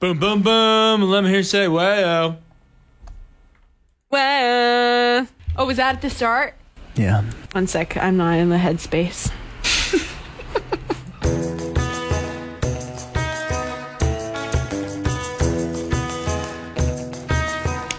Boom, boom, boom. Let me hear you say, wow. Well, oh, was that at the start? Yeah. One sec, I'm not in the headspace.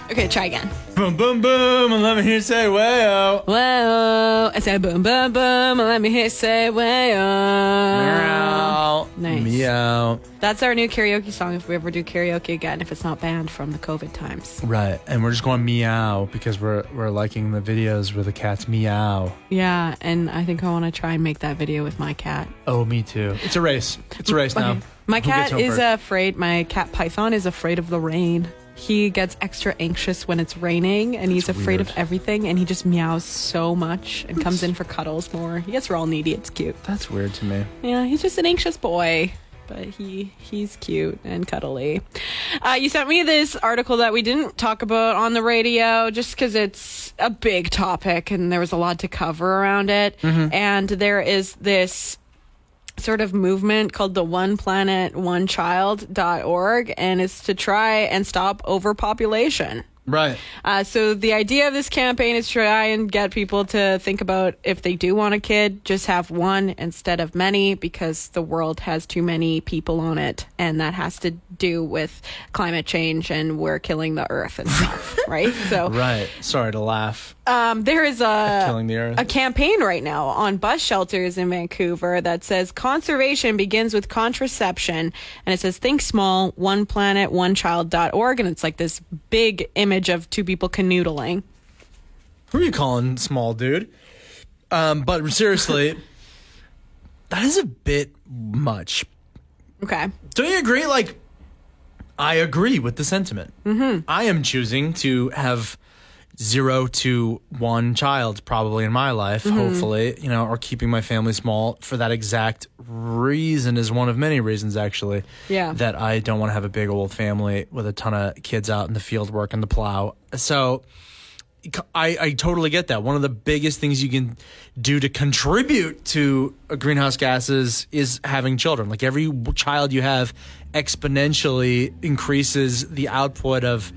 okay, try again. Boom, boom, boom. And let me hear you say, wow. Whoa, I said boom, boom, boom. and Let me hear you say whoa. Meow. Nice. Meow. That's our new karaoke song if we ever do karaoke again, if it's not banned from the COVID times. Right. And we're just going meow because we're we're liking the videos where the cats meow. Yeah, and I think I want to try and make that video with my cat. Oh, me too. It's a race. It's a race now. My Who cat is first? afraid. My cat Python is afraid of the rain. He gets extra anxious when it's raining, and he's afraid of everything. And he just meows so much and comes in for cuddles more. He gets real needy. It's cute. That's weird to me. Yeah, he's just an anxious boy, but he he's cute and cuddly. Uh, you sent me this article that we didn't talk about on the radio, just because it's a big topic and there was a lot to cover around it. And there is this sort of movement called the one planet one child.org and it's to try and stop overpopulation Right. uh, so the idea of this campaign is to try and get people to think about if they do want a kid, just have one instead of many, because the world has too many people on it, and that has to do with climate change, and we're killing the earth and stuff, right? So Right. Sorry to laugh. um, there is a Killing the earth. a campaign right now on bus shelters in Vancouver that says conservation begins with contraception, and it says think small, one planet, one child.org, and it's like this big image of two people canoodling. Who are you calling small dude? Um, but seriously, that is a bit much. Okay. Don't you agree? Like, I agree with the sentiment. Mm-hmm. I am choosing to have zero to one child probably in my life, mm-hmm. hopefully, you know, or keeping my family small for that exact reason is one of many reasons actually. Yeah. That I don't want to have a big old family with a ton of kids out in the field working the plow. So I, I totally get that. One of the biggest things you can do to contribute to greenhouse gases is having children. Like every child you have exponentially increases the output of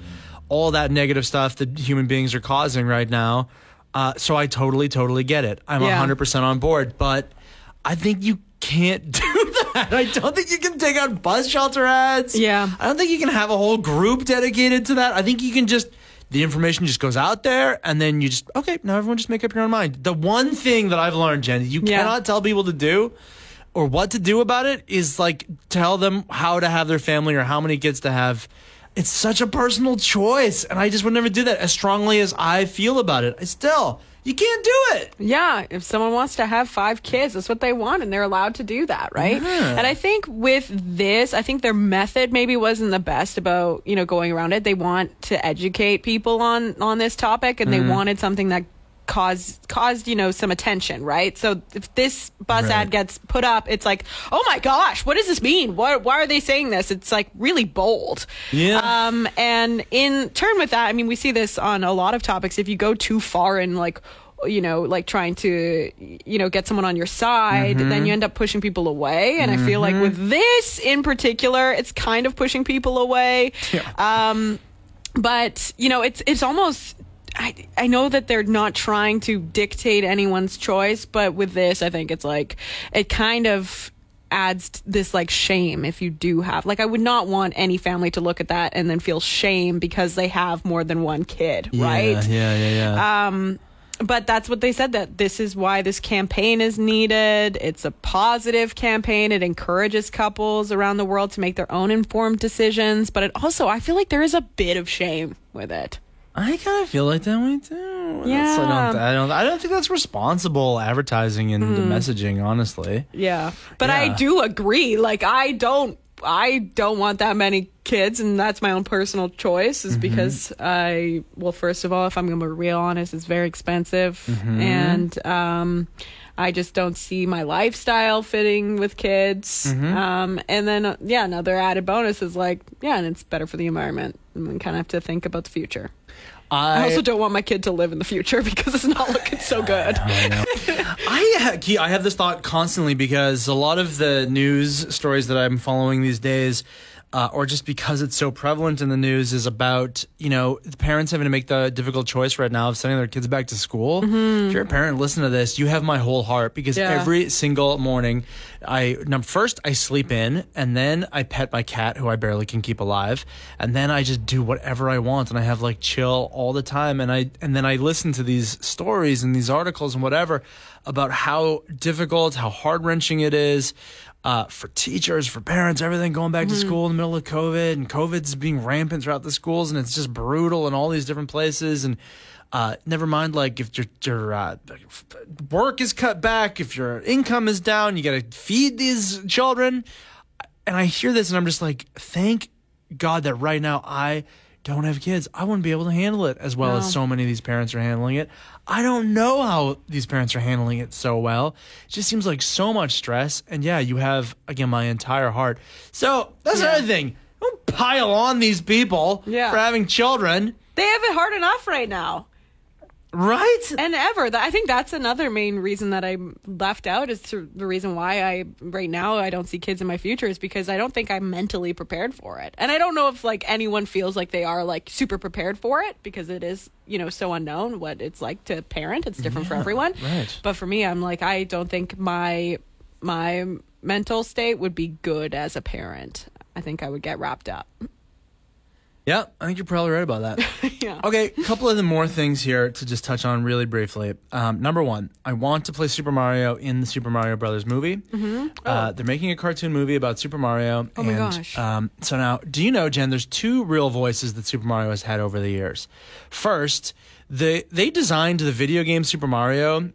all that negative stuff that human beings are causing right now. Uh, so I totally, totally get it. I'm Yeah. 100% on board. But I think you can't do that. I don't think you can take out bus shelter ads. Yeah. I don't think you can have a whole group dedicated to that. I think you can just the information just goes out there and then you just okay, now everyone just make up your own mind. The one thing that I've learned, Jen, you Yeah. cannot tell people to do or what to do about it is like tell them how to have their family or how many kids to have. It's such a personal choice and I just would never do that as strongly as I feel about it. I still you can't do it. Yeah, if someone wants to have five kids, that's what they want, and they're allowed to do that, right? Yeah. And I think with this, I think their method maybe wasn't the best about you know going around it. They want to educate people on on this topic, and they mm. wanted something that caused caused you know some attention, right? So if this buzz Right. ad gets put up, it's like, oh my gosh, what does this mean? Why why are they saying this? It's like really bold. Yeah. Um, and in turn with that, I mean, we see this on a lot of topics. If you go too far in like, you know, like trying to, you know, get someone on your side, then you end up pushing people away. And I feel like with this in particular, it's kind of pushing people away. Um, but you know, it's it's almost. I, I know that they're not trying to dictate anyone's choice, but with this, I think it's like it kind of adds this like shame if you do have like I would not want any family to look at that and then feel shame because they have more than one kid, right? Yeah, yeah, yeah. Um, but that's what they said that this is why this campaign is needed. It's a positive campaign. It encourages couples around the world to make their own informed decisions, but it also I feel like there is a bit of shame with it. I kind of feel like that way too. That's- I Yeah. don't, I don't. I don't think that's responsible advertising and the messaging. Honestly, Yeah. But I do agree. Like I don't I don't want that many kids and that's my own personal choice is because I well first of all if I'm going to be real honest it's very expensive and um I just don't see my lifestyle fitting with kids. Um and then uh, yeah, another added bonus is like yeah, and it's better for the environment. And we kind of have to think about the future. I, I also don't want my kid to live in the future because it's not looking so good. I know. I ha- Key, I have this thought constantly because a lot of the news stories that I'm following these days uh, or just because it's so prevalent in the news, is about you know the parents having to make the difficult choice right now of sending their kids back to school. If you're a parent, listen to this. You have my whole heart because Yeah. every single morning, I first I sleep in, and then I pet my cat who I barely can keep alive, and then I just do whatever I want, and I have like chill all the time, and I and then I listen to these stories and these articles and whatever about how difficult, how heart wrenching it is. Uh, for teachers, for parents, everything going back to school in the middle of COVID, and COVID's being rampant throughout the schools, and it's just brutal in all these different places. And uh, never mind, like if your your uh, work is cut back, if your income is down, you got to feed these children. And I hear this, and I'm just like, thank God that right now I don't have kids. I wouldn't be able to handle it as well No. as so many of these parents are handling it. I don't know how these parents are handling it so well. It just seems like so much stress. And yeah, you have again my entire heart. So that's Yeah. another thing. Don't pile on these people Yeah. for having children, They have it hard enough right now. Right? and ever. I think that's another main reason that i left out is to the reason why i right now i don't see kids in my future is because i don't think i'm mentally prepared for it. And i don't know if like anyone feels like they are like super prepared for it because it is you know so unknown what it's like to parent. It's different for everyone. right. but for me i'm like i don't think my my mental state would be good as a parent. I think i would get wrapped up Yeah, I think you're probably right about that. yeah Okay, a couple of the more things here to just touch on really briefly. Um, number one, I want to play Super Mario in the Super Mario Brothers movie. Mm-hmm. Uh, they're making a cartoon movie about Super Mario. Oh my and, gosh. Um, so now, do you know, Jen? There's two real voices that Super Mario has had over the years. First, they they designed the video game Super Mario.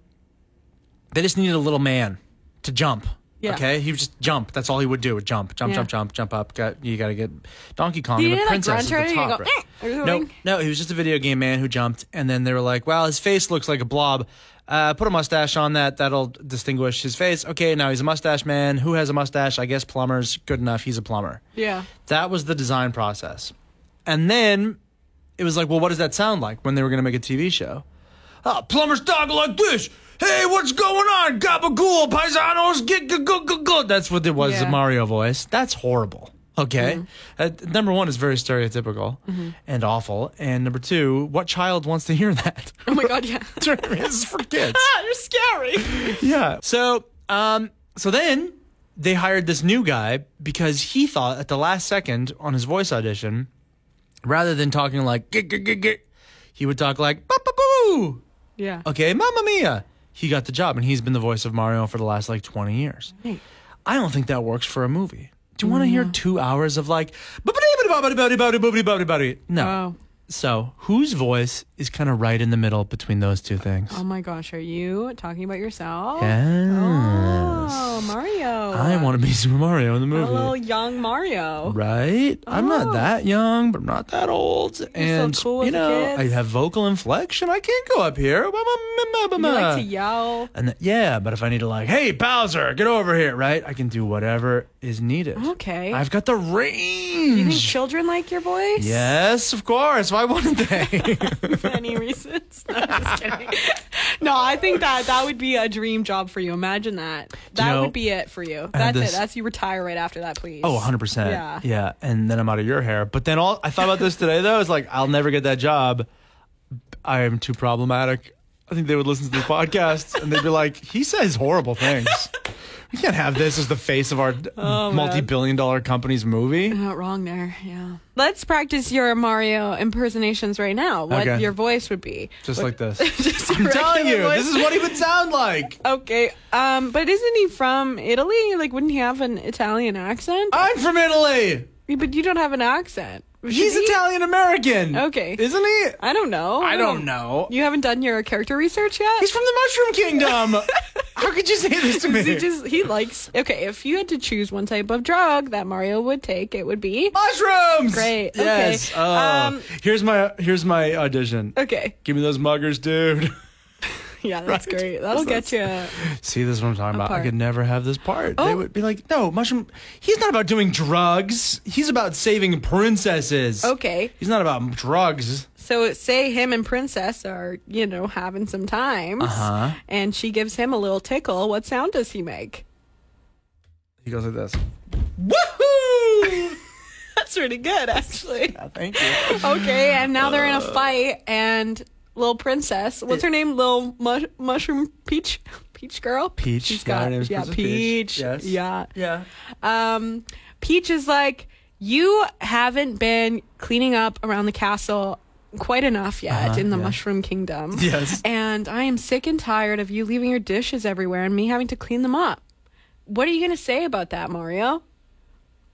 They just needed a little man to jump. Yeah. Okay, he would just jump. That's all he would do. Would jump, jump, Yeah. jump, jump, jump up. Got you got to get Donkey Kong and the didn't, like, princess at the top. Go, right? "Eh," No, no, he was just a video game man who jumped, and then they were like, "Well, his face looks like a blob. Uh, put a mustache on that. That'll distinguish his face." Okay, now he's a mustache man. Who has a mustache? I guess plumbers. Good enough. He's a plumber. yeah That was the design process, and then it was like, "Well, what does that sound like?" When they were going to make a TV show, oh, plumbers talk like this. Hey, what's going on? Gabagool, paisanos, get good, good, good, good. That's what it was, Yeah. the Mario voice. That's horrible. Okay. Uh, number one is very stereotypical and awful. And number two, what child wants to hear that? oh my god yeah this is for kids. ah, you're scary yeah. So, um, so then they hired this new guy because he thought at the last second on his voice audition, rather than talking like "Git, git, git, git," he would talk like "Ba, ba, boo." yeah Okay, Mamma Mia. He got the job, and he's been the voice of Mario for the last like 20 years. Neat. I don't think that works for a movie. Do you want to hear two hours of like, no. Oh. So, whose voice is kind of right in the middle between those two things? Oh my gosh, are you talking about yourself? Yes. Oh, Mario. I want to be Super Mario in the movie. a little young Mario. Right? I'm not Oh. that young, but I'm not that old. and, cool with you know. I have vocal inflection. I can't go up here. You like to yell. And th- yeah, but if I need to like, hey Bowser, get over here, right? I can do whatever is needed. Okay. I've got the range. Do you think children like your voice? Yes, of course. Why wouldn't they? For any reasons? No, just kidding. no, I think that that would be a dream job for you. Imagine that. That know, would be it for you. That's this- it. That's you retire right after that, please. oh, 100%. Yeah. Yeah. And then I'm out of your hair. But then all I thought about this today though is like I'll never get that job. I am too problematic. I think they would listen to this podcast and they'd be like, he says horrible things. We can't have this as the face of our Oh, multi-billion dollar company's movie. Not wrong there. Yeah. Let's practice your Mario impersonations right now. What Okay. your voice would be. Just like this. Just I'm telling you, regular this is what he would sound like. Okay. Um, but isn't he from Italy? Like, wouldn't he have an Italian accent? I'm from Italy. but you don't have an accent. Should He's he? Italian American. Okay. Isn't he? I don't know. I don't know. You haven't done your character research yet. He's from the Mushroom Kingdom. How could you say this to me? he just he likes. Okay, if you had to choose one type of drug that Mario would take, it would be. Mushrooms. Great, okay. Yes. Oh. Um, here's my here's my audition. Okay, Give me those muggers, dude. yeah, that's Right. great. That'll get you. See, this is what I'm talking about. I could never have this part. They Oh. would be like, no, mushroom. He's not about doing drugs. He's about saving princesses. Okay, He's not about drugs. so say him and Princess are you know having some times, Uh-huh. and she gives him a little tickle. What sound does he make? He goes like this. Woohoo! That's pretty good, actually. Thank you. Okay, and now they're in a fight, and little princess, what's her name? Little mush- mushroom peach, peach girl. Peach, She's yeah, got yeah, Princess Peach. peach. Yes. Yeah. Yeah. Um, Peach is like, you haven't been cleaning up around the castle quite enough yet Uh-huh, in the yeah. Mushroom Kingdom. Yes. And I am sick and tired of you leaving your dishes everywhere and me having to clean them up. What are you going to say about that, Mario?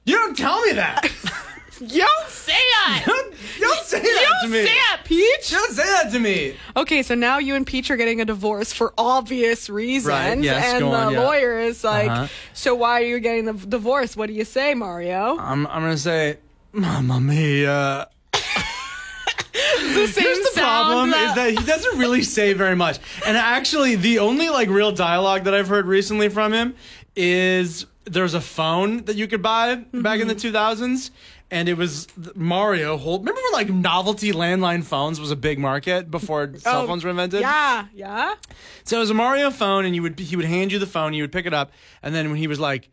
You don't tell me that. You don't say that! don't, don't say that you to don't say that, Peach! Don't say that to me. Okay, so now you and Peach are getting a divorce for obvious reasons. Right, yes, and go the on, yeah. lawyer is like, Uh-huh. so why are you getting the divorce? What do you say, Mario? I'm I'm gonna say, Mamma Mia. the same Here's the problem is that he doesn't really say very much. And actually, the only like real dialogue that I've heard recently from him is there's a phone that you could buy back in the 2000s. And it was Mario. Hold, remember when like novelty landline phones was a big market before cell Oh, phones were invented? Yeah, yeah. So it was a Mario phone, and you would he would hand you the phone, you would pick it up, and then when he was like,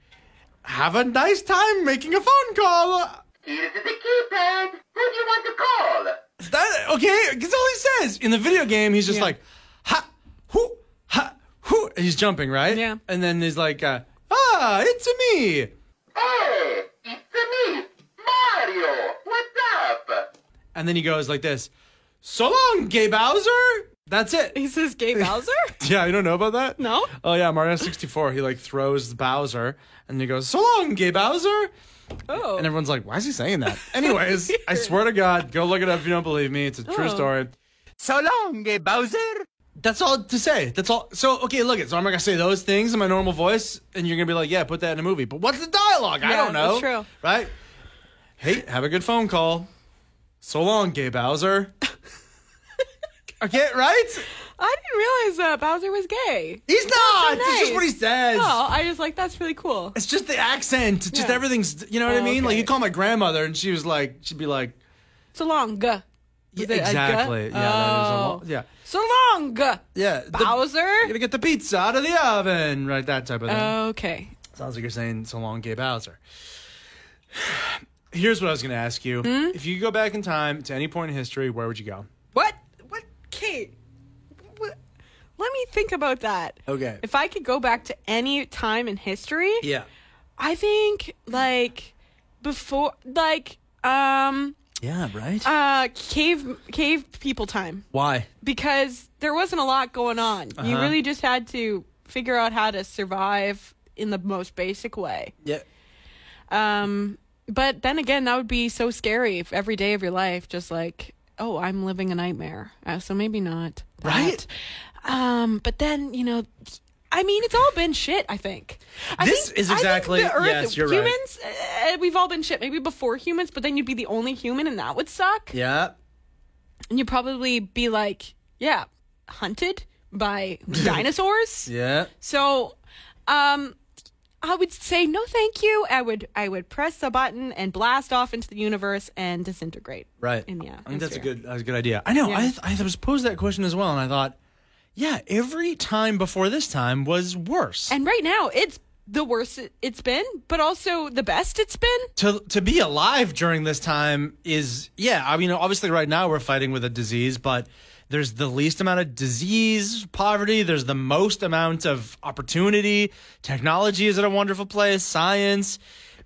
"Have a nice time making a phone call," Here's the keypad. Who do you want to call? that okay? That's all he says in the video game. He's just Yeah. like, "Ha, hoo, ha, hoo," and he's jumping right. Yeah. and then he's like, uh, "Ah, it's me." Hey, it's me, Mario. What's up? And then he goes like this, "So long, Gay Bowser." That's it. He says Gay Bowser? Yeah, you don't know about that? No? Oh yeah, Mario 64. He like throws Bowser, and he goes, "So long, Gay Bowser." Oh. And everyone's like, why is he saying that? Anyways, I swear to God, go look it up if you don't believe me. It's a true Oh. story. So long, Gay Bowser. That's all to say. That's all. So, okay, look it. So I'm not going to say those things in my normal voice, and you're going to be like, yeah, put that in a movie. But what's the dialogue? I don't know. that's true. Right? Hey, have a good phone call. So long, gay Bowser. okay, right? I didn't realize that Bowser was gay. He's not. It's just what he says. Oh, I just like that's really cool. It's just the accent. It's just Yeah. everything's, you know what I Oh, mean? Like, okay. you call my grandmother, and she was like, she'd be like, So long. Guh. yeah, Was it a exactly. guh? Yeah, that is a Oh. lo- yeah. So long. Guh. Yeah. the- Bowser? You're gonna get the pizza out of the oven, right? That type of thing. Okay. Sounds like you're saying so long, Gay Bowser. Here's what I was gonna ask you: Hmm? If you could go back in time to any point in history, where would you go? What? What? Kate? What? Let me think about that. Okay. If I could go back to any time in history, Yeah. I think like before, like um, Yeah. Right. uh, cave cave people time Why? because there wasn't a lot going on. You Uh-huh. really just had to figure out how to survive in the most basic way. Yeah. Um, but then again, that would be so scary if every day of your life, just like, oh, I'm living a nightmare. Uh, so maybe not. that. Right? Um, but then you know, I mean, it's all been shit. I think. I This think- is I think exactly- the Earth, yes, you're right. humans, uh, we've all been shit. Maybe before humans, but then you'd be the only human, and that would suck. Yeah. And you'd probably be like, yeah, hunted by dinosaurs. Yeah. So, um, I would say no, thank you. I would I would press a button and blast off into the universe and disintegrate. Right. And yeah, I think that's a atmosphere. good. That's a good idea. I know. Yeah. I th- I was posed that question as well, and I thought, yeah, every time before this time was worse. And right now, it's the worst it's been, but also the best it's been. to to be alive during this time is yeah i mean obviously right now we're fighting with a disease but there's the least amount of disease poverty there's the most amount of opportunity technology is at a wonderful place science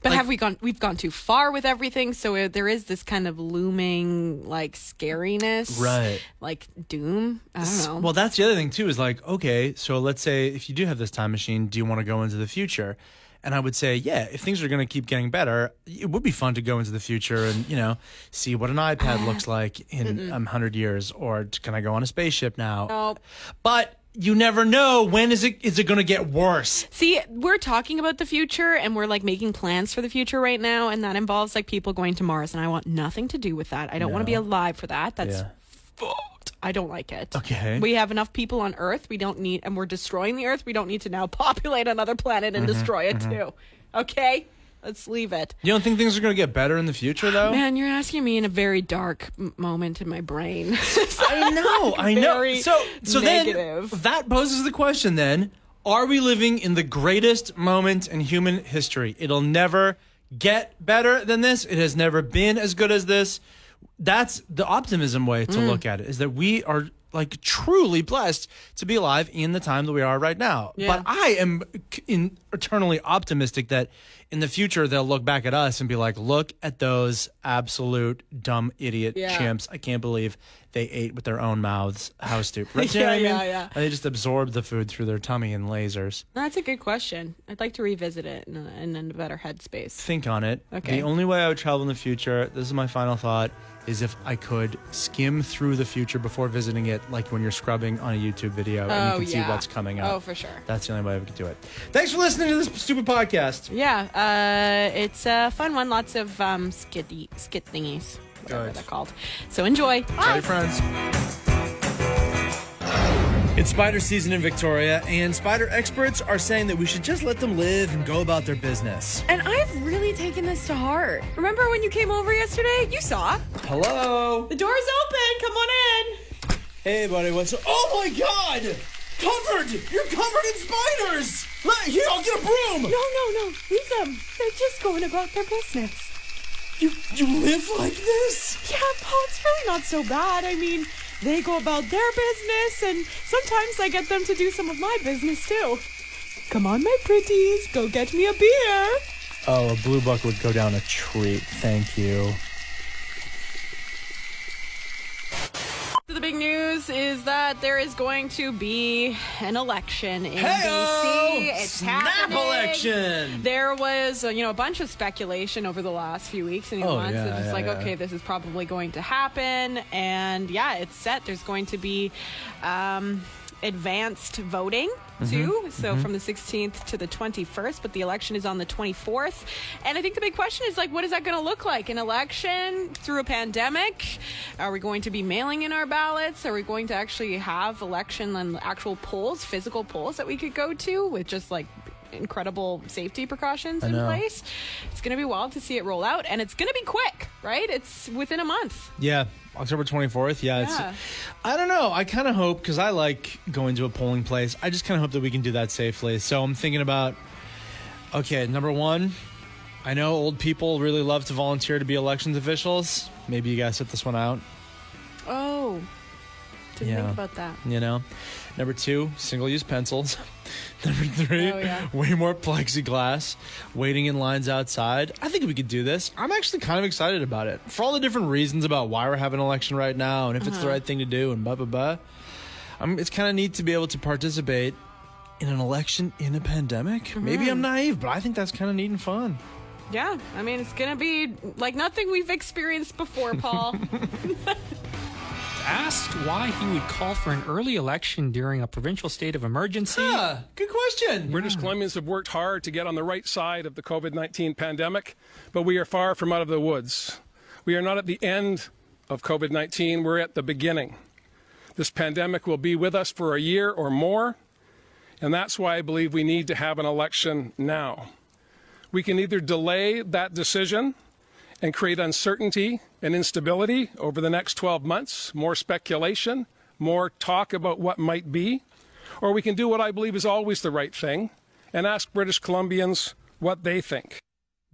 But Like- have we gone? We've gone too far with everything. So there is this kind of looming like scariness, Right. Like doom. I don't know. well that's the other thing too is like okay so let's say if you do have this time machine do you want to go into the future and i would say yeah if things are going to keep getting better it would be fun to go into the future and you know see what an ipad looks like in um, 100 years or can i go on a spaceship now Nope. but you never know when is it is it going to get worse See, we're talking about the future and we're like making plans for the future right now, and that involves like people going to Mars, and I want nothing to do with that. I don't want to be alive for that. That's Yeah. I don't like it. Okay. We have enough people on Earth. We don't need, and we're destroying the Earth. We don't need to now populate another planet Mm-hmm, and destroy it too. Okay? Let's leave it. you don't think things are going to get better in the future though Man, you're asking me in a very dark m- moment in my brain. i know i know Very so so negative. then that poses the question then are we living in the greatest moment in human history it'll never get better than this. It has never been as good as this. That's the optimism way to mm. look at it is that we are like truly blessed to be alive in the time that we are right now. Yeah. But I am in, eternally optimistic that in the future they'll look back at us and be like, look at those absolute dumb idiot Yeah. chimps. I can't believe they ate with their own mouths. How stupid. Right? Do you know Yeah, I mean? yeah, yeah. And they just absorbed the food through their tummy and lasers. That's a good question. I'd like to revisit it in a, in a better headspace. Think on it. Okay. The only way I would travel in the future, this is my final thought, is if I could skim through the future before visiting it, like when you're scrubbing on a YouTube video and Oh, you can yeah. see what's coming up. Oh, for sure. That's the only way I could do it. Thanks for listening to this stupid podcast. Yeah, uh, it's a fun one. Lots of um, skitty, skit thingies, whatever Good. they're called. So enjoy. Tell Bye. your friends. It's spider season in Victoria, and spider experts are saying that we should just let them live and go about their business. And I've really taken this to heart. Remember when you came over yesterday? You saw. Hello. The door's open. Come on in. Hey, buddy, what's up? Oh my god! Covered! You're covered in spiders! Let, here, I'll get a broom! No, no, no. Leave them. They're just going about their business. You, you live like this? Yeah, Pol, it's really not so bad. I mean, they go about their business, and sometimes I get them to do some of my business too. Come on, my pretties, go get me a beer. Oh, a blue buck would go down a treat. Thank you. The big news is that there is going to be an election in Hey-o! BC. It's Snap happening. election! There was, uh, you know, a bunch of speculation over the last few weeks and Oh, months. yeah, it's just yeah, like, yeah. okay, this is probably going to happen, and yeah, it's set. There's going to be um, advanced voting Mm-hmm. too. So from the 16th to the 21st, but the election is on the 24th. And I think the big question is like, what is that going to look like? An election through a pandemic? Are we going to be mailing in our ballots? Are we going to actually have election and actual polls, physical polls that we could go to with just like incredible safety precautions in place? It's going to be wild to see it roll out, and it's going to be quick, right? It's within a month. Yeah, October 24th. Yeah, it's. Yeah. I don't know. I kind of hope because I like going to a polling place. I just kind of hope that we can do that safely. So I'm thinking about. Okay, number one, I know old people really love to volunteer to be elections officials. Maybe you guys set this one out. Oh, didn't Yeah. think about that. You know. Number two, single-use pencils. Number three, Oh, yeah. way more plexiglass. Waiting in lines outside. I think we could do this. I'm actually kind of excited about it for all the different reasons about why we're having an election right now and if it's the Uh-huh. right thing to do and blah blah blah. I'm, it's kind of neat to be able to participate in an election in a pandemic. Maybe Mm-hmm. I'm naive, but I think that's kind of neat and fun. Yeah, I mean, it's going to be like nothing we've experienced before, Pol. asked why he would call for an early election during a provincial state of emergency. Ah, good question. British Columbians have worked hard to get on the right side of the COVID 19 pandemic, but we are far from out of the woods. We are not at the end of COVID 19, we're at the beginning. This pandemic will be with us for a year or more, and that's why I believe we need to have an election now. We can either delay that decision and create uncertainty and instability over the next 12 months, more speculation, more talk about what might be, or we can do what I believe is always the right thing and ask British Columbians what they think.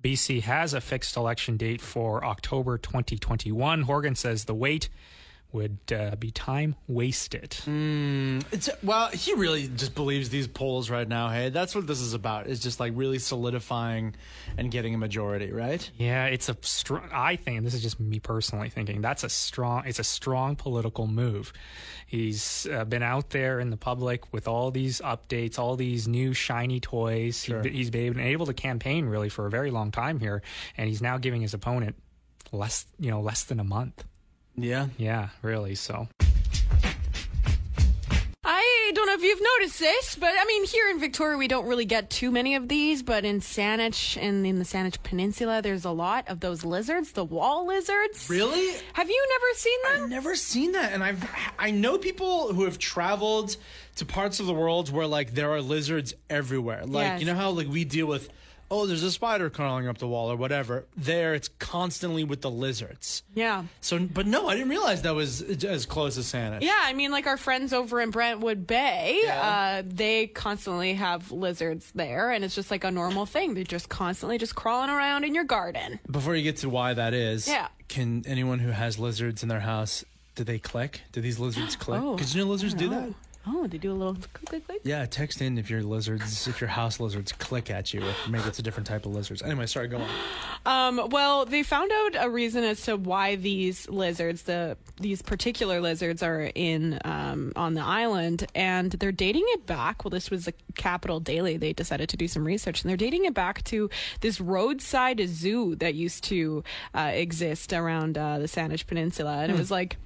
BC has a fixed election date for October 2021. Horgan says the wait would uh, be time wasted. It's well, he really just believes these polls right now. Hey, that's what this is about. Is just like really solidifying and getting a majority, right? Yeah, it's a strong. I think, and this is just me personally thinking, that's a strong. It's a strong political move. He's uh, been out there in the public with all these updates, all these new shiny toys. He- he's been able to campaign really for a very long time here, and he's now giving his opponent less, you know, less than a month. Yeah. Yeah, really. So I don't know if you've noticed this, but I mean, here in Victoria, we don't really get too many of these, but in Saanich and in the Saanich Peninsula, there's a lot of those lizards, the wall lizards. Really? Have you never seen I've them? never seen that, and I've I know people who have traveled to parts of the world where like there are lizards everywhere. Like Yes. you know how like we deal with oh, there's a spider crawling up the wall or whatever. There, it's constantly with the lizards. Yeah. So, but no, I didn't realize that was as close as Santa. Yeah, I mean, like our friends over in Brentwood Bay, Yeah. uh, they constantly have lizards there, and it's just like a normal thing. They're just constantly just crawling around in your garden. Before you get to why that is, Yeah. can anyone who has lizards in their house, do they click? Do these lizards click? Because you know lizards do that. Oh, they do a little click, click, click. Yeah, text in if your lizards, if your house lizards click at you, or maybe it's a different type of lizards. Anyway, sorry, go on. Um, well, they found out a reason as to why these lizards, the these particular lizards, are in um, on the island, and they're dating it back. Well, this was the Capital Daily. They decided to do some research, and they're dating it back to this roadside zoo that used to uh, exist around uh, the Saanich Peninsula, and it was like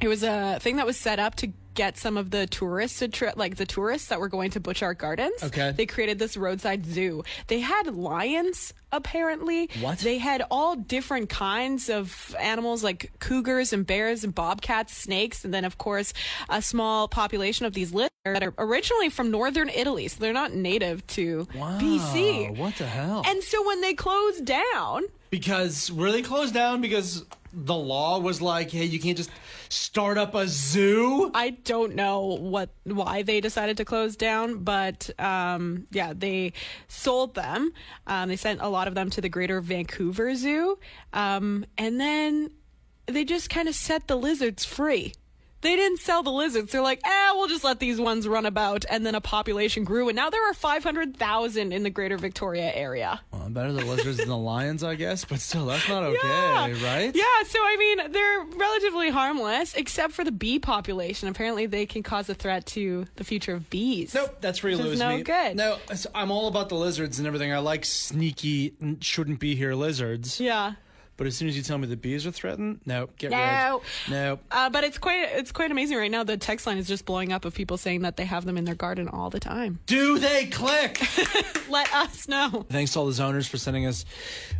it was a thing that was set up to get some of the tourists to tri- like the tourists that were going to Butchart Gardens. Okay. They created this roadside zoo. They had lions apparently. What? They had all different kinds of animals like cougars and bears and bobcats, snakes, and then of course a small population of these lizards that are originally from northern Italy. So they're not native to Wow, BC. what the hell? And so when they closed down, because were they closed down because the law was like, hey, you can't just start up a zoo? I don't know what why they decided to close down, but um, yeah, they sold them. Um, they sent a lot of them to the Greater Vancouver Zoo, um, and then they just kind of set the lizards free. They didn't sell the lizards. They're like, eh, we'll just let these ones run about. And then a population grew, and now there are 500,000 in the Greater Victoria area. Well, better the lizards than the lions, I guess, but still, that's not okay, Yeah. right? Yeah, so I mean, they're relatively harmless, except for the bee population. Apparently, they can cause a threat to the future of bees. Nope, that's where you lose no me. good. No, I'm all about the lizards and everything. I like sneaky, shouldn't be here lizards. Yeah. But as soon as you tell me the bees are threatened, no, get No. rid. No. Uh, but it's quite it's quite amazing right now. The text line is just blowing up of people saying that they have them in their garden all the time. Do they click? Let us know. Thanks to all the zoners for sending us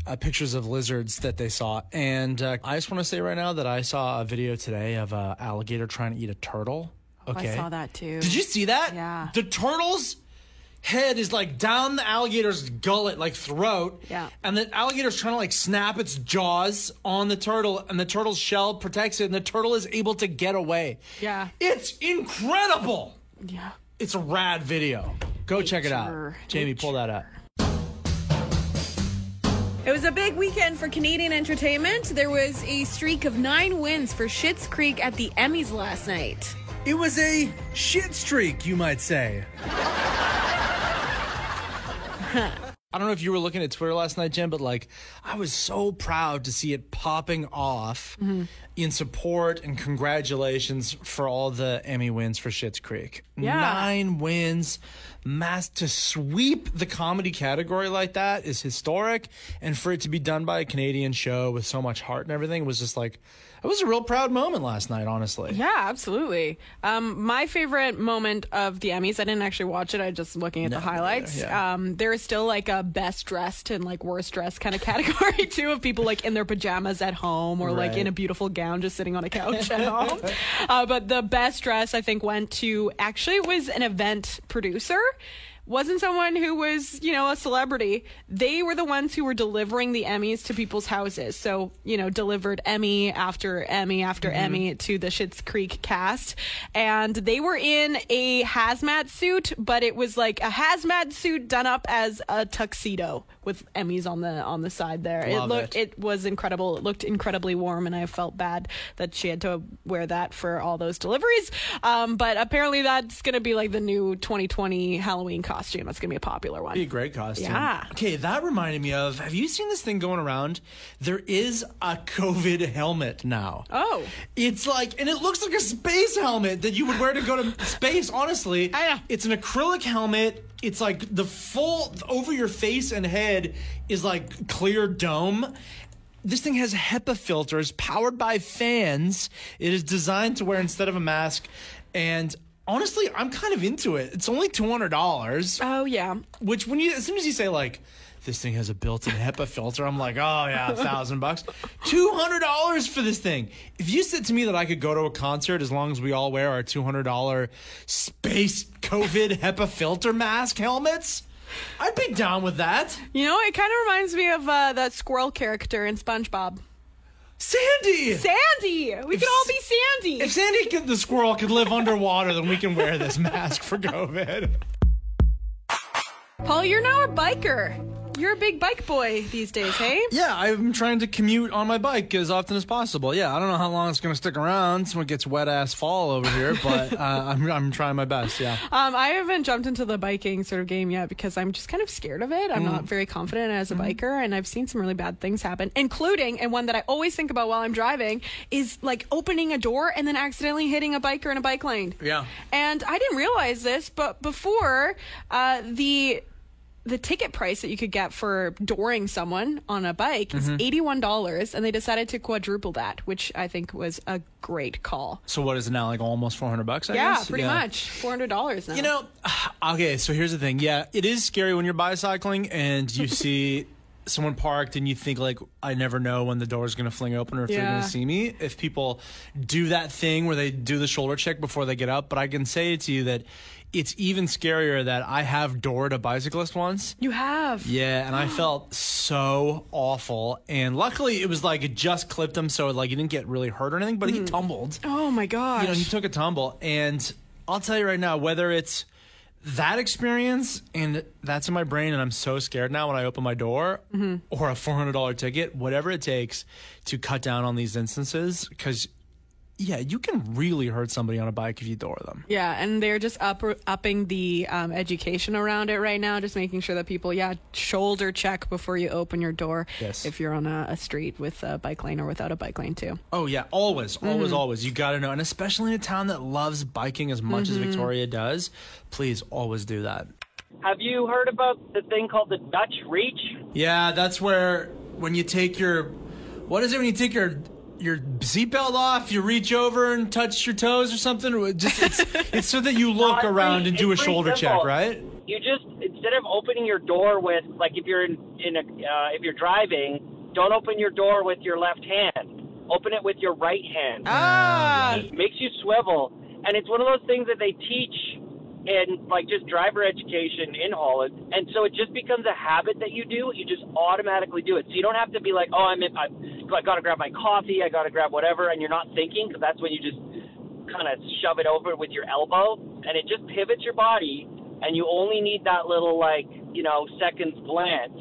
uh, pictures of lizards that they saw. And uh, I just want to say right now that I saw a video today of an alligator trying to eat a turtle. Okay. I saw that too. Did you see that? Yeah. The turtle's head is like down the alligator's gullet, like throat. Yeah. And the alligator's trying to like snap its jaws on the turtle, and the turtle's shell protects it, and the turtle is able to get away. Yeah. It's incredible. Yeah. It's a rad video. Go check it out. Nature. Jamie, pull that up. It was a big weekend for Canadian entertainment. There was a streak of nine wins for Schitt's Creek at the Emmys last night. It was a shit streak, you might say. I don't know if you were looking at Twitter last night, Jen, but like I was so proud to see it popping off mm-hmm. in support and congratulations for all the Emmy wins for Schitt's Creek. Yeah. Nine wins, mass to sweep the comedy category like that is historic, and for it to be done by a Canadian show with so much heart and everything was just like it was a real proud moment last night, honestly. Yeah, absolutely. Um, my favorite moment of the Emmys, I didn't actually watch it. I just looking at the No, highlights. yeah. Um, there is still like a best dressed and like worst dressed kind of category too of people like in their pajamas at home or like in a beautiful gown just sitting on a couch at home. Uh, but the best dress I think went to actually it was an event producer. Wasn't someone who was, you know, a celebrity. They were the ones who were delivering the Emmys to people's houses. So, you know, delivered Emmy after Emmy after Emmy to the Schitt's Creek cast. And they were in a hazmat suit, but it was like a hazmat suit done up as a tuxedo with Emmys on the on the side there. Love it looked it. it was incredible. It looked incredibly warm, and I felt bad that she had to wear that for all those deliveries. Um, but apparently, that's going to be like the new 2020 Halloween costume. That's going to be a popular one. Be a great costume. Yeah. Okay, that reminded me of. Have you seen this thing going around? There is a COVID helmet now. Oh. It's like, and it looks like a space helmet that you would wear to go to space. Honestly, I know. it's an acrylic helmet. It's like the full over your face and head is like clear dome. This thing has HEPA filters powered by fans. It is designed to wear instead of a mask. And honestly, I'm kind of into it. It's only $200. Oh yeah. Which when you as soon as you say like this thing has a built-in HEPA filter, I'm like, oh yeah, a thousand bucks, two hundred dollars for this thing. If you said to me that I could go to a concert as long as we all wear our two hundred dollar space COVID HEPA filter mask helmets, I'd be down with that. You know, it kind of reminds me of uh, that squirrel character in SpongeBob. Sandy. Sandy! We can all be Sandy! If Sandy could, the squirrel could live underwater, then we can wear this mask for COVID. Pol, you're now a biker. You're a big bike boy these days, hey? Yeah, I'm trying to commute on my bike as often as possible. Yeah, I don't know how long it's going to stick around when it gets wet ass fall over here, but uh, I'm, I'm trying my best. Yeah. Um, I haven't jumped into the biking sort of game yet because I'm just kind of scared of it. I'm Mm. not very confident as a biker, and I've seen some really bad things happen, including, and one that I always think about while I'm driving, is like opening a door and then accidentally hitting a biker in a bike lane. Yeah. And I didn't realize this, but before, uh, the the ticket price that you could get for dooring someone on a bike is Mm-hmm. $81 and they decided to quadruple that which i think was a great call So what is it now? Like almost 400 bucks? I yeah guess? pretty much $400 now You know, okay, so here's the thing. Yeah, it is scary when you're bicycling and you see someone parked and you think like I never know when the door's going to fling open or if they're going to see me. If people do that thing where they do the shoulder check before they get up, but I can say to you that it's even scarier that I have doored a bicyclist once. you have Yeah, and I felt so awful. And luckily, it was like it just clipped him, so like he didn't get really hurt or anything. But he mm. tumbled. oh my gosh You know, he took a tumble, and I'll tell you right now, whether it's that experience and that's in my brain, and I'm so scared now when I open my door, mm-hmm. or a four hundred dollar ticket, whatever it takes to cut down on these instances, because yeah, you can really hurt somebody on a bike if you door them. Yeah, and they're just up, upping the um, education around it right now, just making sure that people, yeah, shoulder check before you open your door. Yes. If you're on a, a street with a bike lane or without a bike lane, too. Oh yeah, always, always, always. You got to know, and especially in a town that loves biking as much as Victoria does, please always do that. Have you heard about the thing called the Dutch Reach? Yeah, that's where when you take your, what is it when you take your your seatbelt off, you reach over and touch your toes or something. Just it's, it's so that you look it's around pretty- and do a shoulder check, right? You just instead of opening your door with like if you're in in a uh, if you're driving, don't open your door with your left hand. Open it with your right hand. Ah! It makes you swivel, and it's one of those things that they teach in like just driver education in Holland, and so it just becomes a habit that you do. You just automatically do it, so you don't have to be like, oh, I'm in, I, I got to grab my coffee, I got to grab whatever, and you're not thinking because that's when you just kind of shove it over with your elbow, and it just pivots your body, and you only need that little like you know seconds glance.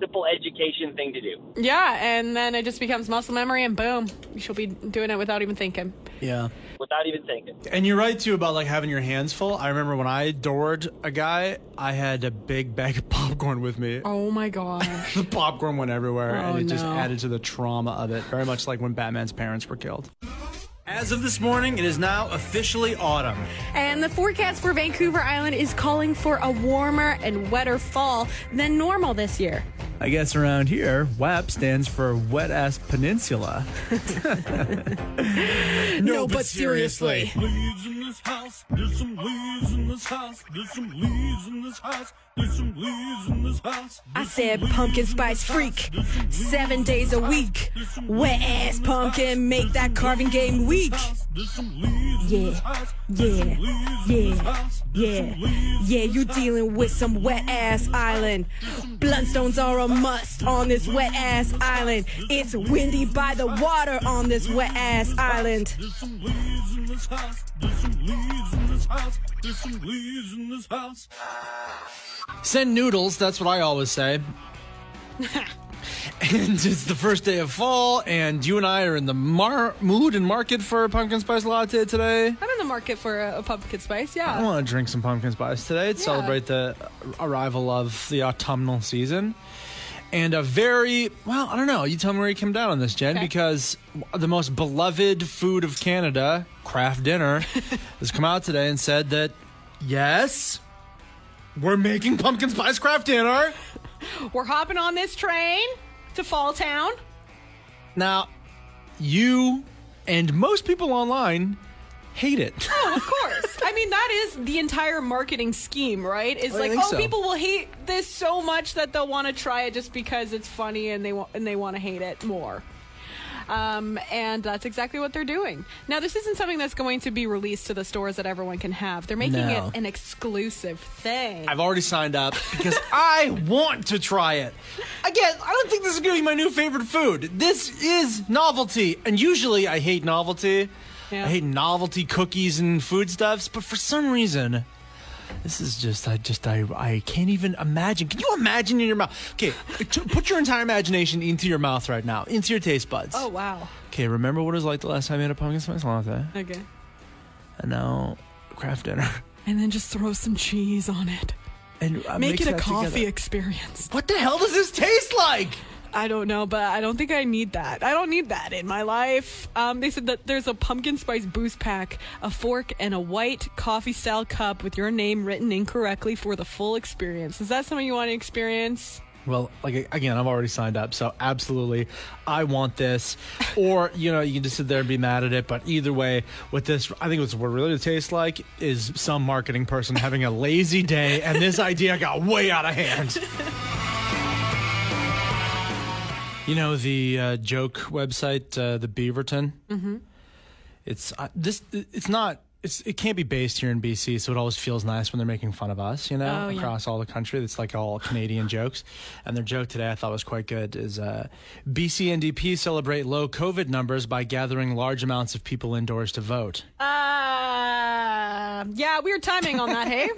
Simple education thing to do. Yeah, and then it just becomes muscle memory, and boom, she'll be doing it without even thinking. Yeah. Without even thinking. And you're right too about like having your hands full. I remember when I doored a guy, I had a big bag of popcorn with me. Oh my gosh. The popcorn went everywhere, Oh, and it just added to the trauma of it. Very much like when Batman's parents were killed. As of this morning, it is now officially autumn. And the forecast for Vancouver Island is calling for a warmer and wetter fall than normal this year. I guess around here, WAP stands for Wet Ass Peninsula. No, but seriously. leaves in this house. There's some leaves in this house. There's some leaves in this house. There's some leaves in this house. I said pumpkin spice freak, seven days a week. Wet ass pumpkin, make that carving game weak. There's some leaves in this Yeah, yeah, yeah, yeah, yeah. You dealing with some wet ass island. Blundstones are a must on this wet ass island. It's windy by the water on this wet ass island. There's some leaves in this house. There's some leaves in this house. There's some leaves in this house. Send noodles, that's what I always say. and it's the first day of fall, and you and I are in the mar- mood and market for a pumpkin spice latte today. I'm in the market for a, a pumpkin spice. Yeah. I want to drink some pumpkin spice today to celebrate the arrival of the autumnal season. And a very, well, I don't know. You tell me where you come down on this, Jen, Okay. because the most beloved food of Canada, Kraft Dinner, has come out today and said that, yes, we're making pumpkin spice Kraft Dinner. We're hopping on this train to Fall Town. Now, you and most people online hate it. Oh, of course. I mean, that is the entire marketing scheme, right? It's I like, oh, so. people will hate this so much that they'll want to try it just because it's funny and they want and they want to hate it more. Um, and that's exactly what they're doing. Now, this isn't something that's going to be released to the stores that everyone can have. They're making No. it an exclusive thing. I've already signed up because I want to try it. Again, I don't think this is going to be my new favorite food. This is novelty, and usually I hate novelty. Yeah. I hate novelty cookies and foodstuffs, but for some reason, this is just I just I I can't even imagine. Can you imagine in your mouth? Okay, put your entire imagination into your mouth right now, into your taste buds. oh, wow. Okay, remember what it was like the last time you had a pumpkin spice latte, Okay. and now Kraft Dinner, And then just throw some cheese on it. and uh, Make it a coffee together. experience. What the hell does this taste like? I don't know, but I don't think I need that. I don't need that in my life. Um, they said that there's a pumpkin spice boost pack, a fork, and a white coffee style cup with your name written incorrectly for the full experience. Is that something you want to experience? Well, like again, I've already signed up, so absolutely, I want this. Or you know, you can just sit there and be mad at it. But either way, with this, I think what's what really tastes like is some marketing person having a lazy day, and this idea got way out of hand. You know the uh, joke website, uh, the Beaverton. Mm-hmm. It's uh, this. It's not. It's, it can't be based here in BC, so it always feels nice when they're making fun of us, you know, Oh, yeah. across all the country. It's like all Canadian jokes. And their joke today I thought was quite good is uh, BC NDP celebrate low COVID numbers by gathering large amounts of people indoors to vote. Uh, yeah, weird timing on that, hey?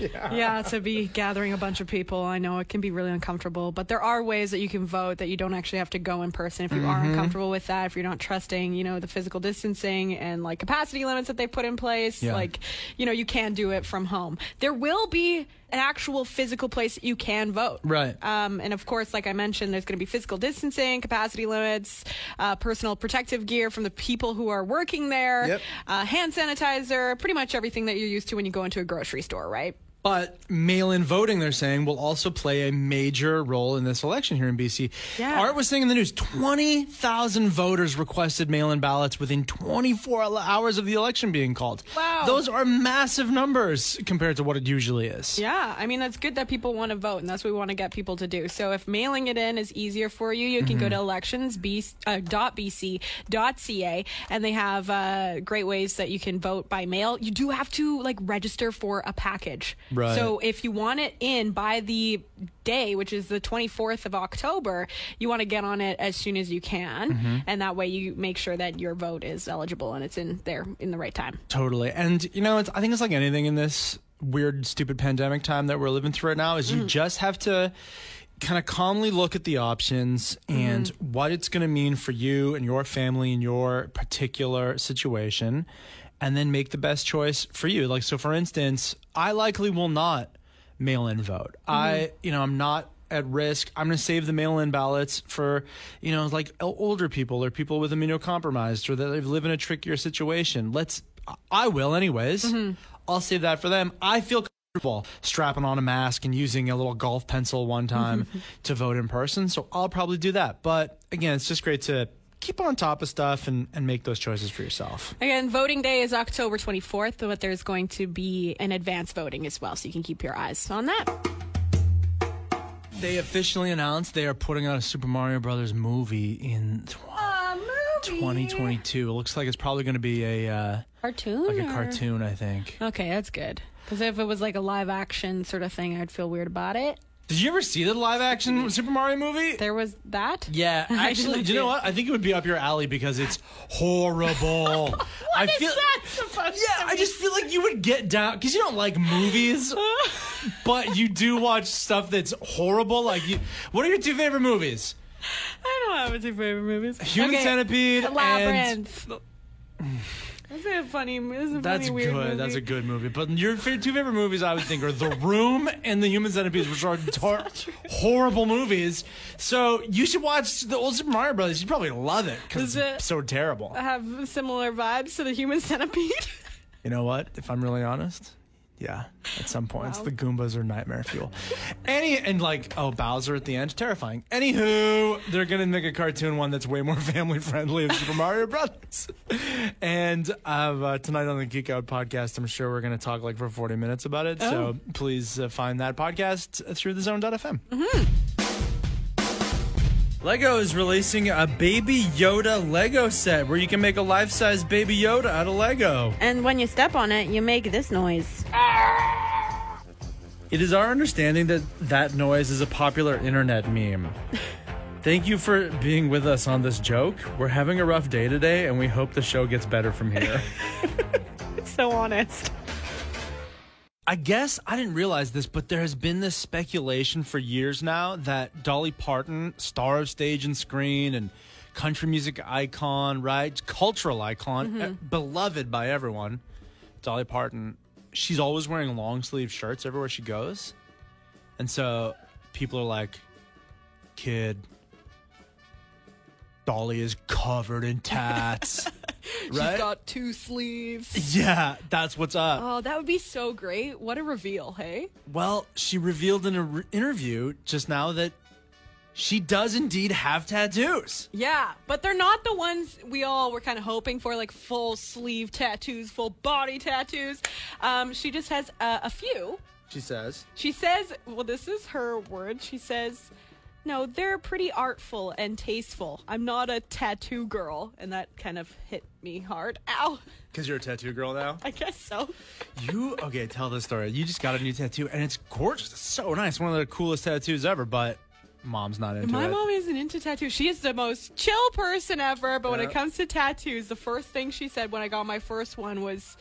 yeah. to be gathering a bunch of people. I know it can be really uncomfortable, but there are ways that you can vote that you don't actually have to go in person if you are Mm-hmm. uncomfortable with that, if you're not trusting, you know, the physical distancing and like capacity limits that they put in place. Yeah. Like, you know, you can do it from home. There will be an actual physical place that you can vote. Right. Um, and of course, like I mentioned, there's going to be physical distancing, capacity limits, uh, personal protective gear from the people who are working there, Yep. uh, hand sanitizer, pretty much everything that you're used to when you go into a grocery store, right? But mail in voting, they're saying, will also play a major role in this election here in BC. Yeah. Art was saying in the news 20,000 voters requested mail in ballots within 24 hours of the election being called. Wow. Those are massive numbers compared to what it usually is. Yeah, I mean that's good that people want to vote, and that's what we want to get people to do. So if mailing it in is easier for you, you can go to elections uh, dot bc dot ca, and they have uh, great ways that you can vote by mail. You do have to like register for a package. Right. So if you want it in by the day, which is the 24th of October, you want to get on it as soon as you can, mm-hmm. and that way you make sure that your vote is eligible and it's in there in the right time. Totally. And, you know, it's, I think it's like anything in this weird, stupid pandemic time that we're living through right now is you mm. just have to kind of calmly look at the options and mm-hmm. what it's going to mean for you and your family and your particular situation and then make the best choice for you. Like, so for instance, I likely will not mail in vote. Mm-hmm. I, you know, I'm not at risk. I'm going to save the mail-in ballots for, you know, like older people or people with immunocompromised or that they live in a trickier situation. Let's, I will anyways. Mm-hmm. I'll save that for them. I feel comfortable strapping on a mask and using a little golf pencil one time mm-hmm. to vote in person. So I'll probably do that. But again, it's just great to keep on top of stuff and, and make those choices for yourself. Again, voting day is October 24th, but there's going to be an advance voting as well, so you can keep your eyes on that. They officially announced they are putting out a Super Mario Brothers movie in tw- 2022. It looks like it's probably going to be a uh, Cartoon? like a or- cartoon. I think. Okay, that's good. Because if it was like a live action sort of thing, I'd feel weird about it. Did you ever see the live action Super Mario movie? There was that? Yeah, actually, do you know what? I think it would be up your alley because it's horrible. I What is feel that supposed Yeah, I just feel like you would get down because you don't like movies, but you do watch stuff that's horrible. Like, you, what are your two favorite movies? I don't have two favorite movies. Human Okay, Centipede and Labyrinth. That's a funny. That's a That's funny, good. movie. That's a good movie. But your two favorite movies, I would think, are The Room and The Human Centipede, which are tor- horrible movies. So you should watch the old Super Mario Brothers. You'd probably love it because it's so terrible. Have similar vibes to the Human Centipede. You know what? If I'm really honest, yeah, at some points Wow. the Goombas are nightmare fuel. Any and like oh Bowser at the end, terrifying. Anywho, they're gonna make a cartoon one that's way more family friendly of Super Mario Brothers. And uh, tonight on the Geek Out podcast, I'm sure we're gonna talk like for 40 minutes about it. So please uh, find that podcast through the Zone.fm. Lego is releasing a Baby Yoda Lego set where you can make a life size Baby Yoda out of Lego. And when you step on it, you make this noise. It is our understanding that that noise is a popular internet meme. Thank you for being with us on this joke. We're having a rough day today, and we hope the show gets better from here. It's so honest. I guess I didn't realize this, but there has been this speculation for years now that Dolly Parton, star of stage and screen and country music icon, right? Cultural icon, eh, beloved by everyone. Dolly Parton, she's always wearing long sleeve shirts everywhere she goes. And so people are like, kid, Dolly is covered in tats. right? She's got two sleeves. yeah, that's what's up. Oh, that would be so great. What a reveal, hey? Well, she revealed in an interview just now that she does indeed have tattoos. Yeah, but they're not the ones we all were kind of hoping for, like full sleeve tattoos, full body tattoos. Um, she just has uh, a few. She says. She says, well, this is her word. She says, no, they're pretty artful and tasteful. I'm not a tattoo girl. And that kind of hit me hard. Ow. Because you're a tattoo girl now? I guess so. You, okay, tell the story. You just got a new tattoo and it's gorgeous. It's so nice. One of the coolest tattoos ever, but mom's not into My it. My mom isn't into tattoos. She is the most chill person ever. But when it comes to tattoos, the first thing she said when I got my first one was,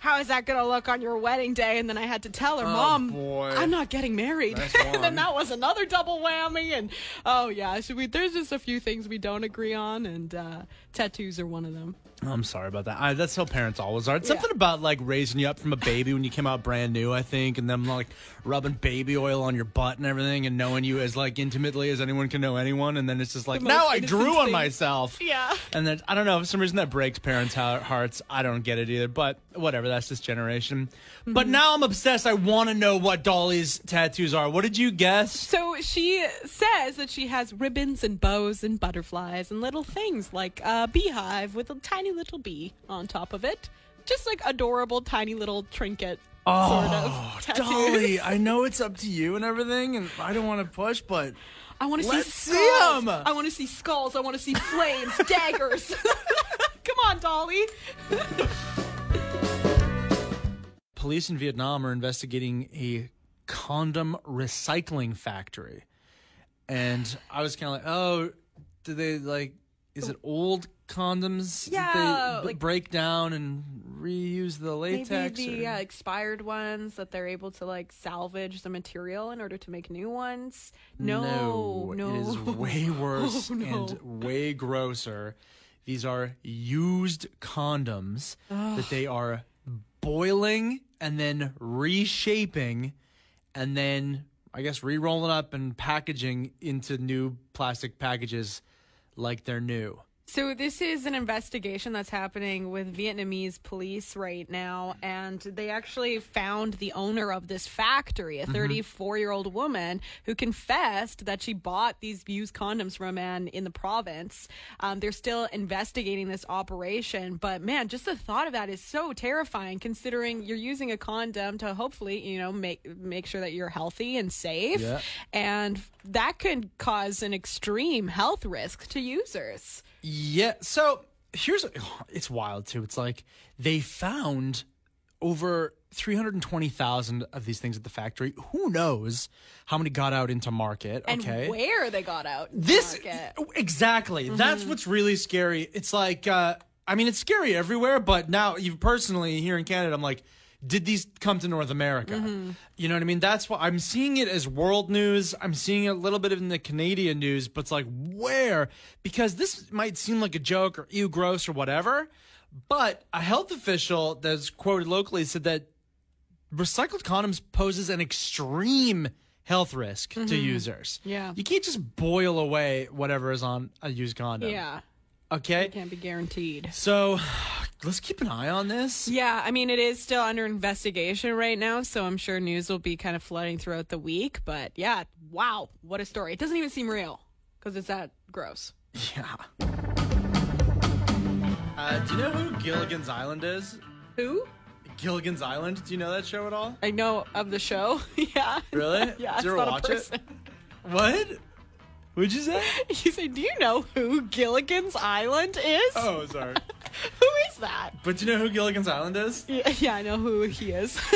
"How is that going to look on your wedding day?" And then I had to tell her, "Mom, Oh, boy. I'm not getting married." Nice and then that was another double whammy. And oh yeah, so we, there's just a few things we don't agree on, and uh, tattoos are one of them. I'm sorry about that. I, that's how parents always are. It's Yeah. something about like raising you up from a baby when you came out brand new, I think, and them like rubbing baby oil on your butt and everything, and knowing you as like intimately as anyone can know anyone, and then it's just like now I drew on myself. Yeah. And then I don't know for some reason that breaks parents' hearts. I don't get it either, but whatever. That's this generation. But Mm-hmm. now I'm obsessed. I want to know what Dolly's tattoos are. What did you guess? So she says that she has ribbons and bows and butterflies and little things like a beehive with a tiny little bee on top of it. Just like adorable tiny little trinket sort of tattoos. Oh, Dolly, I know it's up to you and everything, and I don't want to push, but I want to see Let's see I want to see skulls. I want to see flames, daggers. Come on, Dolly. police in Vietnam are investigating a condom recycling factory. And I was kind of like, oh, do they like, is it old condoms Yeah, that they like- break down and reuse the latex? Maybe the or- uh, expired ones that they're able to like salvage the material in order to make new ones. No, no, no. It is way worse Oh, no. and way grosser. These are used condoms that they are boiling and then reshaping and then I guess re-rolling up and packaging into new plastic packages like they're new. So this is an investigation that's happening with Vietnamese police right now, and they actually found the owner of this factory, a 34-year-old woman who confessed that she bought these used condoms from a man in the province. Um, they're still investigating this operation, but man, just the thought of that is so terrifying. Considering you're using a condom to hopefully, you know, make make sure that you're healthy and safe, Yeah. and that could cause an extreme health risk to users. Yeah. So here's it's wild too. It's like they found over 320,000 of these things at the factory. Who knows how many got out into market? and okay. where they got out. this market. exactly. That's what's really scary. It's like uh I mean it's scary everywhere, but now you personally here in Canada I'm like did these come to North America? Mm-hmm. You know what I mean? That's why I'm seeing it as world news. I'm seeing it a little bit in the Canadian news, but it's like where? Because this might seem like a joke or ew gross or whatever, but a health official that's quoted locally said that recycled condoms poses an extreme health risk to mm-hmm. users. Yeah. You can't just boil away whatever is on a used condom. yeah, Okay. It can't be guaranteed. So let's keep an eye on this. Yeah, I mean, it is still under investigation right now, so I'm sure news will be kind of flooding throughout the week. But yeah, wow, what a story. It doesn't even seem real because it's that gross. Yeah. Uh, do you know who Gilligan's Island is? Who? Gilligan's Island. Do you know that show at all? I know of the show. yeah. Really? Yeah, Did you ever watch it? What? What'd you say? You say, do you know who Gilligan's Island is? Oh, sorry. Who is that? But do you know who Gilligan's Island is? Yeah, yeah, I know who he is.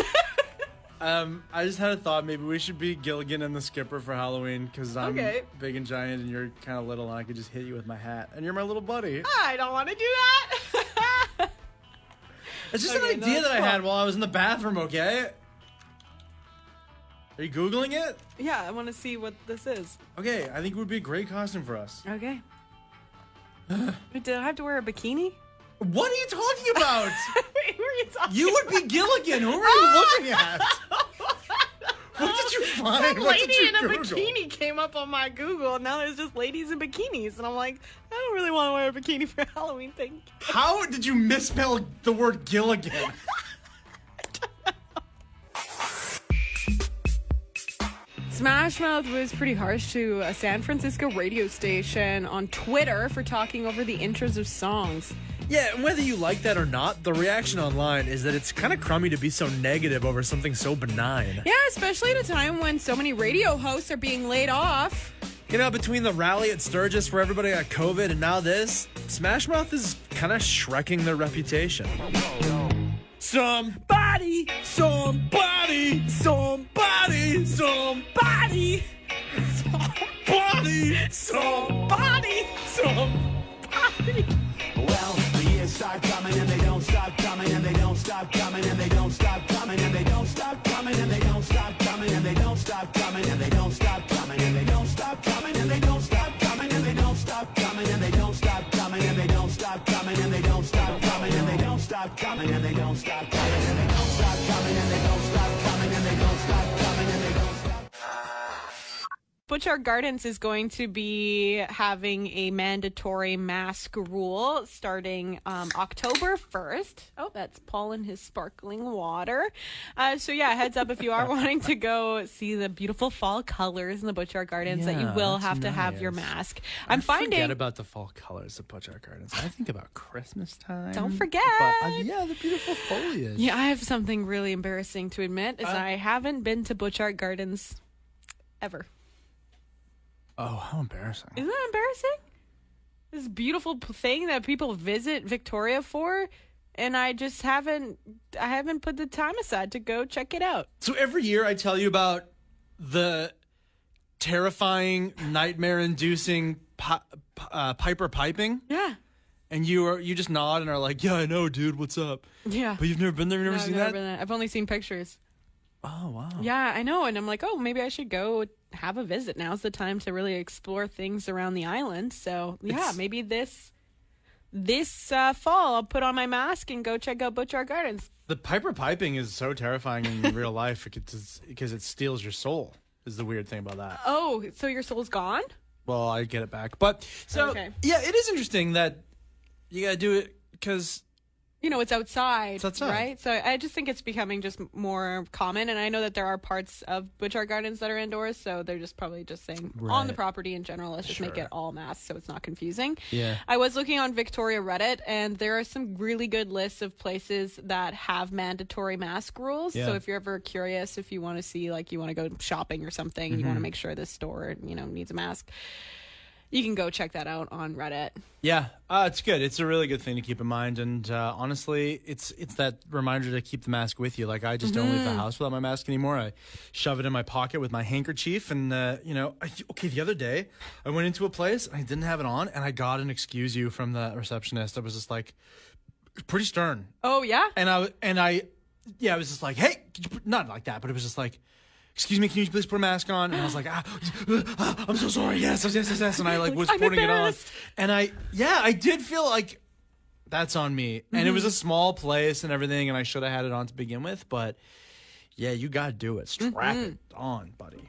Um, I just had a thought. Maybe we should be Gilligan and the Skipper for Halloween because I'm Okay. big and giant and you're kind of little, and I could just hit you with my hat, and you're my little buddy. I don't want to do that. It's just Okay, an no, idea that's that I cool. had while I was in the bathroom. Okay. Are you googling it? yeah, I want to see what this is. Okay, I think it would be a great costume for us. Okay. Wait, Do I have to wear a bikini? What are you talking about? Wait, who are you talking you would be Gilligan. Who are you looking at? What did you find? Some What did lady you in a Google? bikini came up on my Google, and now there's just ladies in bikinis, and I'm like, I don't really want to wear a bikini for Halloween. Thank you. How did you misspell the word Gilligan? Smash Mouth was pretty harsh to a San Francisco radio station on Twitter for talking over the intros of songs. Yeah, and whether you like that or not, the reaction online is that it's kind of crummy to be so negative over something so benign. Yeah, especially at a time when so many radio hosts are being laid off. You know, between the rally at Sturgis where everybody got COVID and now this, Smash Mouth is kind of shrekking their reputation. Somebody, somebody, somebody, somebody, somebody, somebody, somebody. Well, start coming and they don't stop coming and they don't stop coming and they don't stop coming and they don't stop coming and they don't stop coming and they don't stop coming and they don't stop coming and they don't stop coming and they don't stop coming and they don't stop coming and they don't stop coming and they don't stop coming and they don't stop coming and they don't stop coming and they don't stop Butchart Gardens is going to be having a mandatory mask rule starting um, October 1st. Oh, that's Pol and his sparkling water. Uh, so, yeah, heads up if you are wanting to go see the beautiful fall colors in the Butchart Gardens that you will have to have your mask. I'm finding. forget about the fall colors of Butchart Gardens. I think about Christmas time. Don't forget. But, uh, yeah, the beautiful foliage. yeah, I have something really embarrassing to admit is I haven't been to Butchart Gardens ever. Oh, how embarrassing. Isn't that embarrassing? This beautiful thing that people visit Victoria for, and I just haven't I haven't put the time aside to go check it out. So every year I tell you about the terrifying, nightmare-inducing pi- uh, Piper piping, Yeah. and you are you just nod and are like, "Yeah, I know, dude. What's up?" Yeah. But you've never been there. You've never No, I've seen never that. been there. I've only seen pictures. Oh wow. Yeah, I know, and I'm like, oh, maybe I should go have a visit. Now's the time to really explore things around the island. So yeah, It's- maybe this this uh, fall I'll put on my mask and go check out Butchart Gardens. The Piper piping is so terrifying in real life because because it steals your soul. Is the weird thing about that. Oh, so your soul's gone? Well, I get it back, but so Okay. yeah, it is interesting that you gotta do it because you know, it's outside, It's outside. right? So I just think it's becoming just more common. And I know that there are parts of Butchart Gardens that are indoors, so they're just probably just saying on the property in general, let's just make it all masked so it's not confusing. Yeah. I was looking on Victoria Reddit, and there are some really good lists of places that have mandatory mask rules. Yeah. So if you're ever curious, if you want to see, like, you want to go shopping or something, and you Mm-hmm. want to make sure this store, you know, needs a mask. You can go check that out on Reddit. Yeah, uh, it's good. It's a really good thing to keep in mind, and uh, honestly, it's it's that reminder to keep the mask with you. Like I just don't Mm-hmm. leave the house without my mask anymore. I shove it in my pocket with my handkerchief, and uh, you know, I, okay. The other day, I went into a place and I didn't have it on, and I got an excuse you from the receptionist. I was just like, pretty stern, Oh, yeah? and I and I, yeah, I was just like, hey, could you put, not like that, but it was just like. Excuse me, can you please put a mask on? And I was like, ah, ah, I'm so sorry. Yes, yes, yes, yes. And I like was I'm putting it on. And I, yeah, I did feel like that's on me. And it was a Mm-hmm. small place and everything, and I should have had it on to begin with. But yeah, you got to do it. Strap Mm-hmm. it on, buddy.